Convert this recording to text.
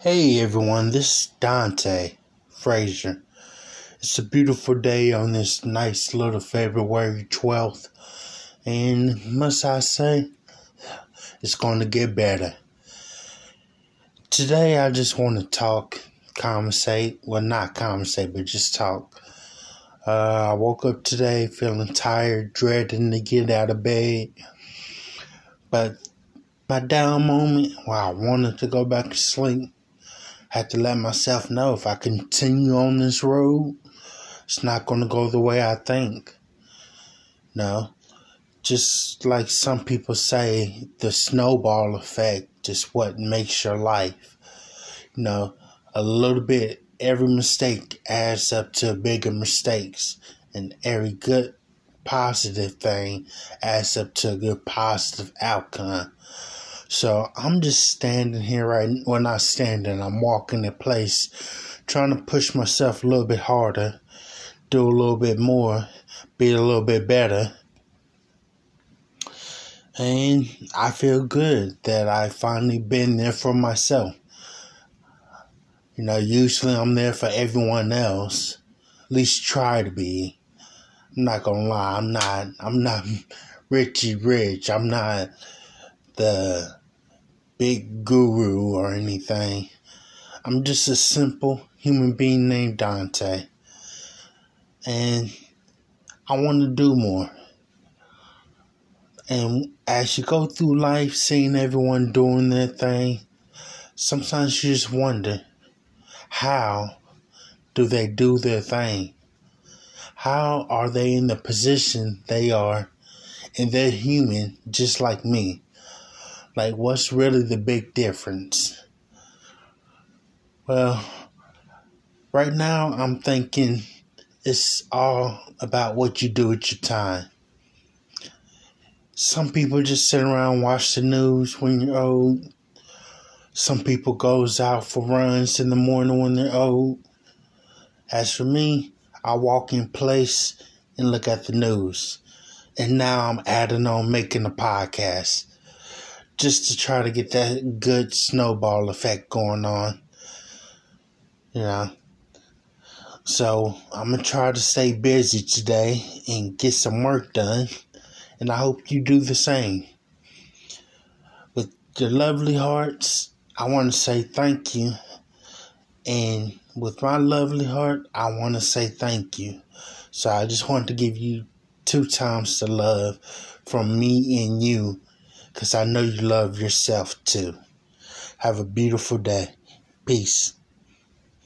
Hey everyone, this is Dante Frazier. It's a beautiful day on this nice little February 12th, and must I say, it's going to get better. Today I just want to talk, conversate, well, not conversate, but just talk. Uh, I woke up today feeling tired, dreading to get out of bed, but my down moment where I wanted to go back to sleep had to let myself know if I continue on this road, it's not going to go the way I think. No, just like some people say, the snowball effect is what makes your life. You know, a little bit, every mistake adds up to bigger mistakes, and every good positive thing adds up to a good positive outcome. So I'm just standing here right well not standing, I'm walking in place, trying to push myself a little bit harder, do a little bit more, be a little bit better. And I feel good that I finally been there for myself. You know, usually I'm there for everyone else. At least try to be. I'm not gonna lie, I'm not I'm not Richie Rich. I'm not the big guru or anything. I'm just a simple human being named Dante. And I want to do more. And as you go through life seeing everyone doing their thing, sometimes you just wonder how do they do their thing? How are they in the position they are? And they're human just like me. Like, what's really the big difference? Well, right now I'm thinking it's all about what you do with your time. Some people just sit around watch the news when you're old. Some people goes out for runs in the morning when they're old. As for me, I walk in place and look at the news. And now I'm adding on making a podcast just to try to get that good snowball effect going on. You know. So I'm gonna try to stay busy today and get some work done, and I hope you do the same. With your lovely hearts, I want to say thank you, and with my lovely heart, I want to say thank you. So I just want to give you two times the love from me and you because I know you love yourself too. Have a beautiful day. Peace.